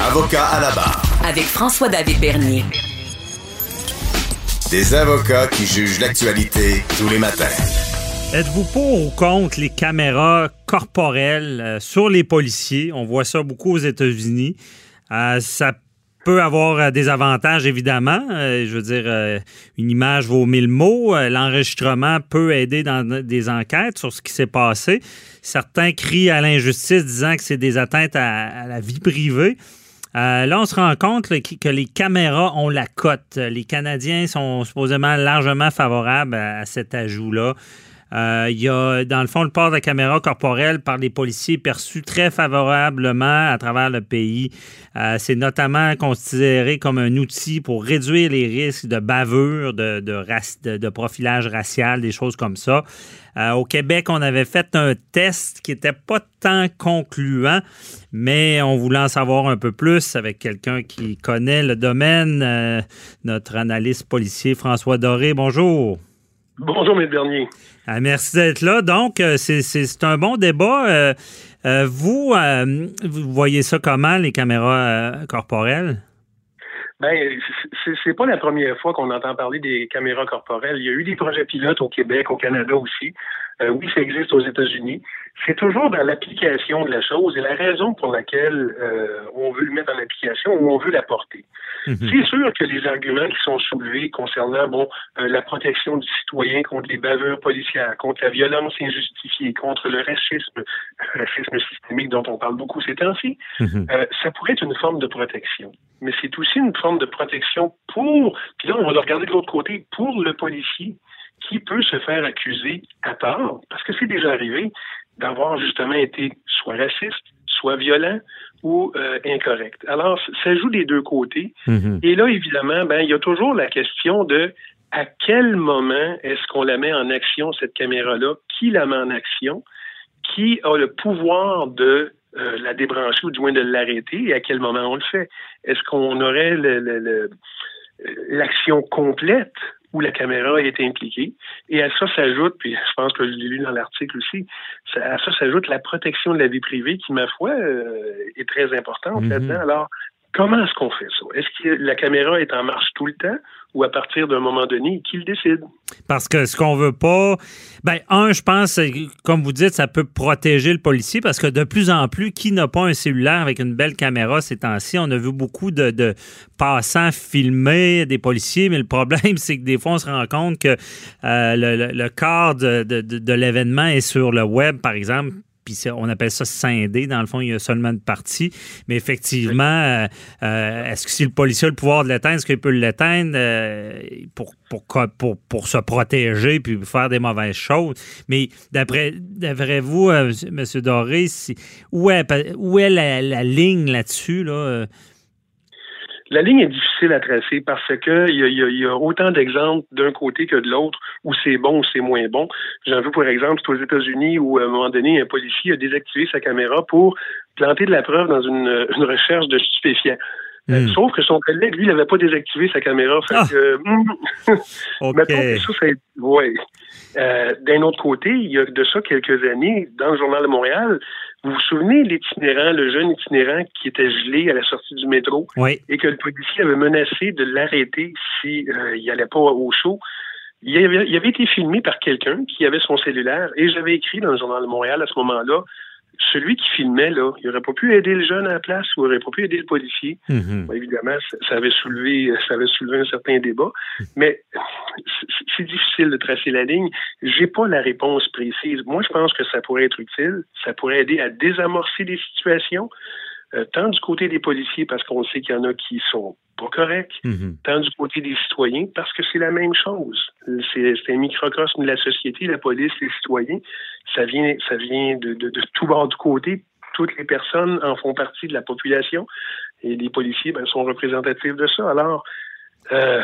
Avocat à la barre. Avec François-David Bernier. Des avocats qui jugent l'actualité tous les matins. Êtes-vous pour ou contre les caméras corporelles euh, sur les policiers? On voit ça beaucoup aux États-Unis. Euh, ça peut avoir euh, des avantages, évidemment. Euh, je veux dire, euh, une image vaut mille mots. L'enregistrement peut aider dans des enquêtes sur ce qui s'est passé. Certains crient à l'injustice disant que c'est des atteintes à, la vie privée. Là, on se rend compte que les caméras ont la cote. Les Canadiens sont supposément largement favorables à cet ajout-là. Euh, il y a, dans le fond, le port de la caméra corporelle par les policiers perçu très favorablement à travers le pays. Euh, c'est notamment considéré comme un outil pour réduire les risques de bavure, de, de, profilage racial, des choses comme ça. Euh, au Québec, on avait fait un test qui n'était pas tant concluant, mais on voulait en savoir un peu plus avec quelqu'un qui connaît le domaine, notre analyste policier François Doré. Bonjour. Bonjour, M. Bernier. Ah, merci d'être là. Donc, euh, c'est un bon débat. Euh, euh, vous, vous voyez ça comment, les caméras corporelles? Ben, c'est pas la première fois qu'on entend parler des caméras corporelles. Il y a eu des projets pilotes au Québec, au Canada aussi. oui, ça existe aux États-Unis c'est toujours dans l'application de la chose et la raison pour laquelle euh, on veut le mettre en application ou on veut l'apporter. Mhm. C'est sûr que les arguments qui sont soulevés concernant bon euh, la protection du citoyen contre les bavures policières, contre la violence injustifiée, contre le racisme, racisme systémique dont on parle beaucoup ces temps-ci, mhm. euh, ça pourrait être une forme de protection. Mais c'est aussi une forme de protection pour, puis là on va le regarder de l'autre côté, pour le policier qui peut se faire accuser à tort, parce que c'est déjà arrivé, d'avoir justement été soit raciste, soit violent ou euh, incorrect. Alors, ça joue des deux côtés. Mm-hmm. Et là, évidemment, ben, il y a toujours la question de à quel moment est-ce qu'on la met en action, cette caméra-là? Qui la met en action? Qui a le pouvoir de euh, la débrancher ou du moins de l'arrêter? Et à quel moment on le fait? Est-ce qu'on aurait l'action complète où la caméra est impliquée. Et à ça s'ajoute, puis je pense que je l'ai lu dans l'article aussi, à ça s'ajoute la protection de la vie privée qui, ma foi, euh, est très importante mm-hmm. là-dedans. Alors, comment est-ce qu'on fait ça? Est-ce que la caméra est en marche tout le temps ou à partir d'un moment donné, qui le décide? Parce que ce qu'on veut pas, ben un, je pense, comme vous dites, ça peut protéger le policier parce que de plus en plus, qui n'a pas un cellulaire avec une belle caméra ces temps-ci? On a vu beaucoup de, passants filmer des policiers, mais le problème, c'est que des fois, on se rend compte que euh, le, le, de l'événement est sur le web, par exemple puis on appelle ça scindé. Dans le fond, il y a seulement une partie. Mais effectivement, euh, euh, est-ce que si le policier a le pouvoir de l'éteindre, est-ce qu'il peut l'éteindre euh, pour, pour, pour, pour, se protéger puis faire des mauvaises choses? Mais d'après, d'après vous, M. Doré, où est, où est la, la ligne là-dessus? Là? La ligne est difficile à tracer parce que il y a, autant d'exemples d'un côté que de l'autre où c'est bon ou c'est moins bon. J'en veux pour exemple, c'est aux États-Unis où à un moment donné, un policier a désactivé sa caméra pour planter de la preuve dans une, recherche de stupéfiants. Euh, hmm. sauf que son collègue, lui, n'avait pas désactivé sa caméra. Fait ah. que, hmm, ça, ça ouais. Euh, d'un autre côté, il y a de ça quelques années, dans le Journal de Montréal, vous vous souvenez l'itinérant, le jeune itinérant qui était gelé à la sortie du métro et que le policier avait menacé de l'arrêter s'il euh, il n'allait pas au show? Il avait, il avait été filmé par quelqu'un qui avait son cellulaire et j'avais écrit dans le journal de Montréal à ce moment-là celui qui filmait, là, il n'aurait pas pu aider le jeune à la place ou il n'aurait pas pu aider le policier. Mm-hmm. évidemment, ça, avait soulevé, ça avait soulevé un certain débat, mais c'est difficile de tracer la ligne. J'ai pas la réponse précise. Moi, je pense que ça pourrait être utile. Ça pourrait aider à désamorcer des situations. Euh, tant du côté des policiers, parce qu'on sait qu'il y en a qui sont pas corrects, mhm. tant du côté des citoyens, parce que c'est la même chose. C'est un microcosme de la société, la police, les citoyens. Ça vient, ça vient de, de, de tout bord du côté. Toutes les personnes en font partie de la population et les policiers ben, sont représentatifs de ça. Alors, euh,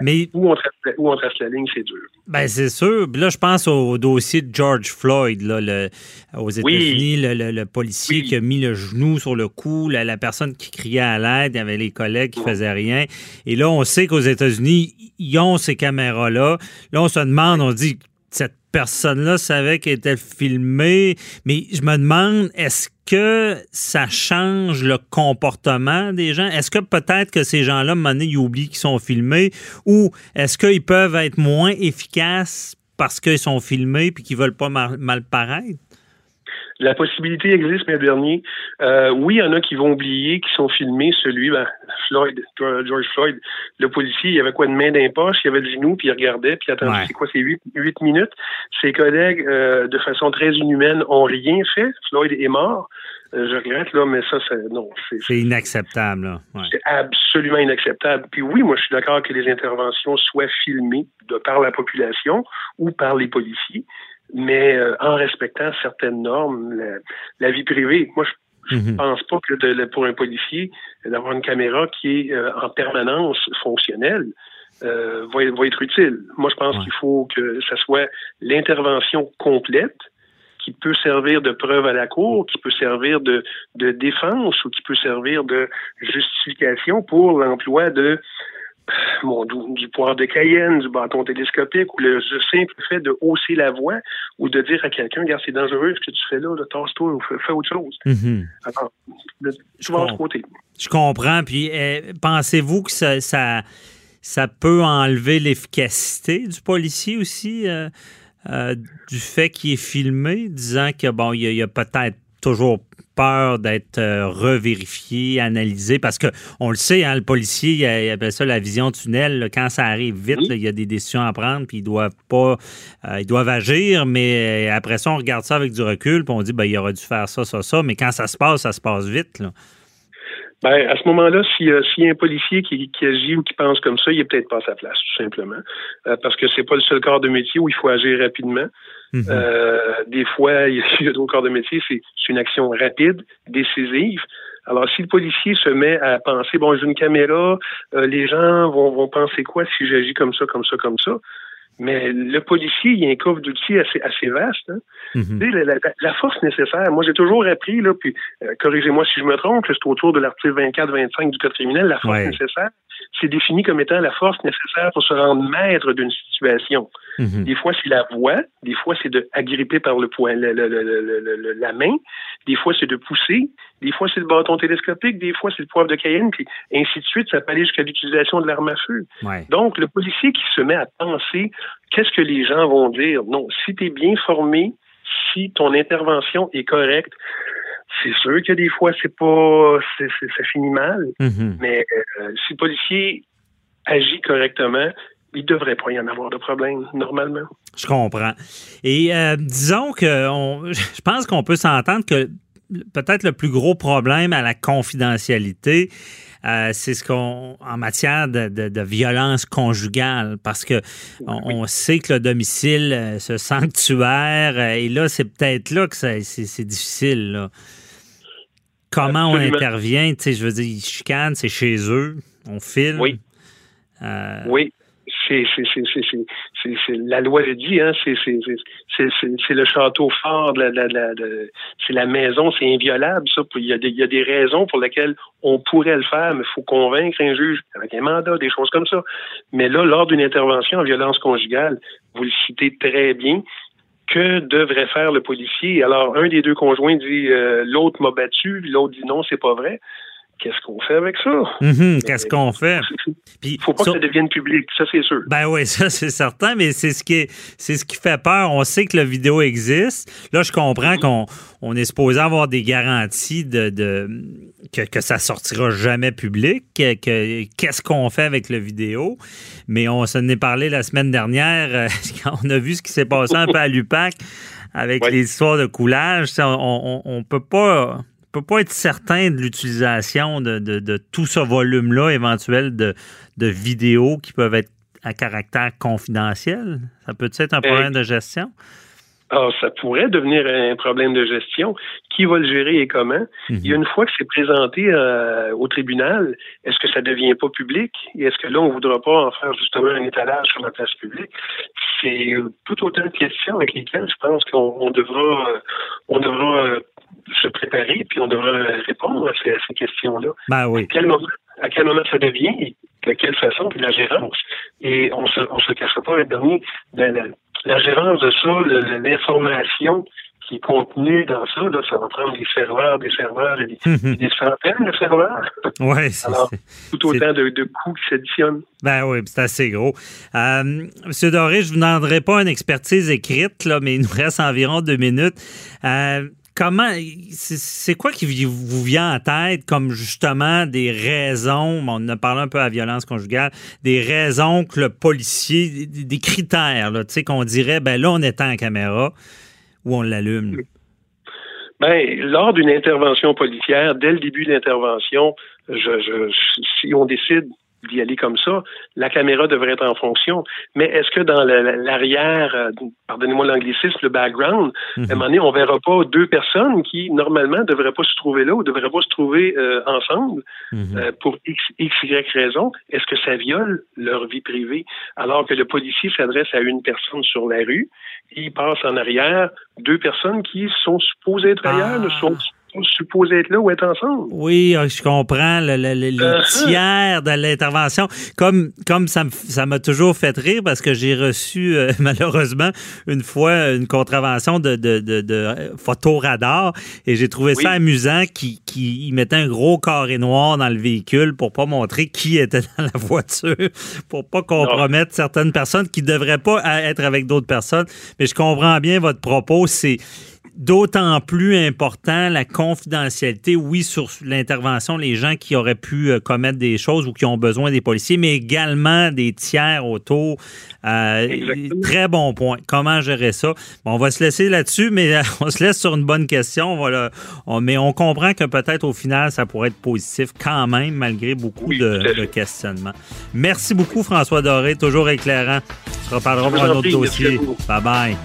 mais où on, trace, la ligne, c'est dur. Ben c'est sûr. Là, je pense au dossier de George Floyd là, le, aux États-Unis, le, policier qui a mis le genou sur le cou, la, personne qui criait à l'aide, il y avait les collègues qui faisaient rien. Et là, on sait qu'aux États-Unis, ils ont ces caméras-là. Là, on se demande, on dit, cette personne-là savait qu'elle était filmée, mais je me demande, est-ce que ça change le comportement des gens? Est-ce que peut-être que ces gens-là, donné, ils oublient qu'ils sont filmés? Ou est-ce qu'ils peuvent être moins efficaces parce qu'ils sont filmés puis qu'ils veulent pas mal paraître? La possibilité existe, mais dernier. Euh, oui, il y en a qui vont oublier, qui sont filmés. Celui, ben, Floyd, George Floyd, le policier, il avait quoi de main d'un poche, il avait le genou, puis il regardait, puis attendez, c'est quoi, c'est huit, huit minutes. Ses collègues, euh, de façon très inhumaine, ont rien fait. Floyd est mort. Euh, je regrette, là, mais ça, c'est, non. C'est inacceptable, là. C'est absolument inacceptable. Puis oui, moi, je suis d'accord que les interventions soient filmées de par la population ou par les policiers mais euh, en respectant certaines normes, la, vie privée. Moi, je ne mhm. pense pas que de, pour un policier, d'avoir une caméra qui est euh, en permanence fonctionnelle euh, va, va, être utile. Moi, je pense qu'il faut que ce soit l'intervention complète qui peut servir de preuve à la cour, qui peut servir de, de défense ou qui peut servir de justification pour l'emploi de bon, du, du, poire de Cayenne, du bâton télescopique, ou le, simple fait de hausser la voix ou de dire à quelqu'un, regarde, c'est dangereux ce que tu fais là, tasse-toi ou fais, autre chose. Mm-hmm. Alors, je, côté. Je comprends. Puis, eh, pensez-vous que ça, ça, ça, peut enlever l'efficacité du policier aussi, euh, euh, du fait qu'il est filmé, disant que, bon, il y a peut-être toujours peur d'être euh, revérifié, analysé, parce que on le sait, hein, le policier, il, appelle ça la vision tunnel. quand ça arrive vite, il y a des décisions à prendre, puis ils doivent pas, euh, ils doivent agir, mais euh, après ça, on regarde ça avec du recul, puis on dit, ben, il aurait dû faire ça, ça, ça, mais quand ça se passe, ça se passe vite. Là. Ben, à ce moment-là, s'il y a un policier qui, agit ou qui pense comme ça, il n'est peut-être pas à sa place, tout simplement. parce que c'est pas le seul corps de métier où il faut agir rapidement. Mhm. Euh, des fois, il y a d'autres corps de métier, c'est une action rapide, décisive. Alors, si le policier se met à penser, bon, j'ai une caméra, euh, les gens vont, vont penser quoi si j'agis comme ça, comme ça, comme ça, mais le policier, il y a un coffre d'outils assez, assez vaste. Hein. Mhm. la, force nécessaire, moi j'ai toujours appris, là, puis euh, corrigez-moi si je me trompe, c'est autour de l'article 24-25 du Code criminel, la force nécessaire, c'est défini comme étant la force nécessaire pour se rendre maître d'une situation. Mhm. Des fois, c'est la voix, des fois, c'est de agripper par le poing, la main, des fois, c'est de pousser, des fois, c'est le bâton télescopique, des fois, c'est le poivre de Cayenne, puis ainsi de suite, ça peut aller jusqu'à l'utilisation de l'arme à feu. Donc, le policier qui se met à penser qu'est-ce que les gens vont dire, non, si tu es bien formé, si ton intervention est correcte, c'est sûr que des fois, c'est pas, ça finit mal, mhm. mais euh, si le policier agit correctement, il devrait pas y en avoir de problème, normalement. Je comprends. Et euh, disons que je pense qu'on peut s'entendre que peut-être le plus gros problème à la confidentialité, euh, c'est ce qu'on en matière de, violence conjugale, parce que on, sait que le domicile, ce sanctuaire, et là, c'est peut-être là que c'est difficile. Comment on intervient? Je veux dire, ils chicanent, c'est chez eux, on filme. Oui. Euh, oui. C'est, la loi le dit, hein, c'est, le château fort, de la, c'est la maison, c'est inviolable, ça. Il y, a des, il y a des raisons pour lesquelles on pourrait le faire, mais il faut convaincre un juge avec un mandat, des choses comme ça. Mais là, lors d'une intervention en violence conjugale, vous le citez très bien, que devrait faire le policier? Alors, un des deux conjoints dit euh, l'autre m'a battu, l'autre dit non, c'est pas vrai. Qu'est-ce qu'on fait avec ça? Mhm, qu'est-ce qu'on fait? Il faut pas que ça devienne public, ça c'est sûr. Ben oui, ça c'est certain, mais c'est ce qui est, ce qui fait peur. On sait que la vidéo existe. Là, je comprends mhm. qu'on on est supposé avoir des garanties de, de que, que, ça sortira jamais public. Que, qu'est-ce qu'on fait avec la vidéo? Mais on s'en est parlé la semaine dernière euh, quand on a vu ce qui s'est passé un peu à l'UPAC avec les histoires de coulage. On, on, on peut pas peut pas être certain de l'utilisation de, tout ce volume-là éventuel de, vidéos qui peuvent être à caractère confidentiel? Ça peut être un problème de gestion? Alors, ça pourrait devenir un problème de gestion. Qui va le gérer et comment? A mhm. une fois que c'est présenté euh, au tribunal, est-ce que ça devient pas public? Et est-ce que là, on voudra pas en faire justement un étalage sur la place publique? C'est tout autant de questions avec lesquelles je pense qu'on devra, on devra euh, se préparer, puis on devrait répondre à ces, questions-là. Ben oui. À quel, moment, ça devient, de quelle façon, puis la gérance. Et on se, on se cachera pas le dernier, la, la, gérance de ça, l'information qui est contenu dans ça, là, ça va prendre des serveurs, des serveurs, et des, des centaines de serveurs. Oui, c'est Alors, tout autant de, de, coûts qui s'additionnent. Ben oui, c'est assez gros. Euh, Monsieur Doré, je ne vous demanderai pas une expertise écrite, là, mais il nous reste environ deux minutes. Euh, comment, c'est quoi qui vous vient en tête comme justement des raisons, on a parlé un peu à violence conjugale, des raisons que le policier, des critères, tu sais, qu'on dirait, ben là, on éteint la caméra ou on l'allume? Ben, lors d'une intervention policière, dès le début de l'intervention, je, je, si on décide d'y aller comme ça, la caméra devrait être en fonction. Mais est-ce que dans l'arrière, euh, pardonnez-moi l'anglicisme, le background, à un mhm. moment donné, on verra pas deux personnes qui, normalement, ne devraient pas se trouver là ou ne devraient pas se trouver euh, ensemble mhm. euh, pour X, X, Y raison? Est-ce que ça viole leur vie privée? Alors que le policier s'adresse à une personne sur la rue, il passe en arrière deux personnes qui sont supposées être ailleurs, ne sont supposés être là ou être ensemble. Oui, ah, je comprends le, le, uh-huh. tiers de l'intervention. Comme, comme ça m'a toujours fait rire parce que j'ai reçu euh, malheureusement une fois une contravention de, de, de, de photoradar et j'ai trouvé ça amusant qu'ils qui mettaient un gros carré noir dans le véhicule pour pas montrer qui était dans la voiture, pour pas compromettre certaines personnes qui devraient pas être avec d'autres personnes. Mais je comprends bien votre propos. C'est d'autant plus important la confidentialité, oui, sur l'intervention, les gens qui auraient pu euh, commettre des choses ou qui ont besoin des policiers, mais également des tiers autour. Euh, très bon point. Comment gérer ça? Bon, on va se laisser là-dessus, mais euh, on se laisse sur une bonne question. Mais on comprend que peut-être au final, ça pourrait être positif quand même, malgré beaucoup de, questionnements. Merci beaucoup, François Doré, toujours éclairant. On se reparlera pour un autre dossier. Bye bye.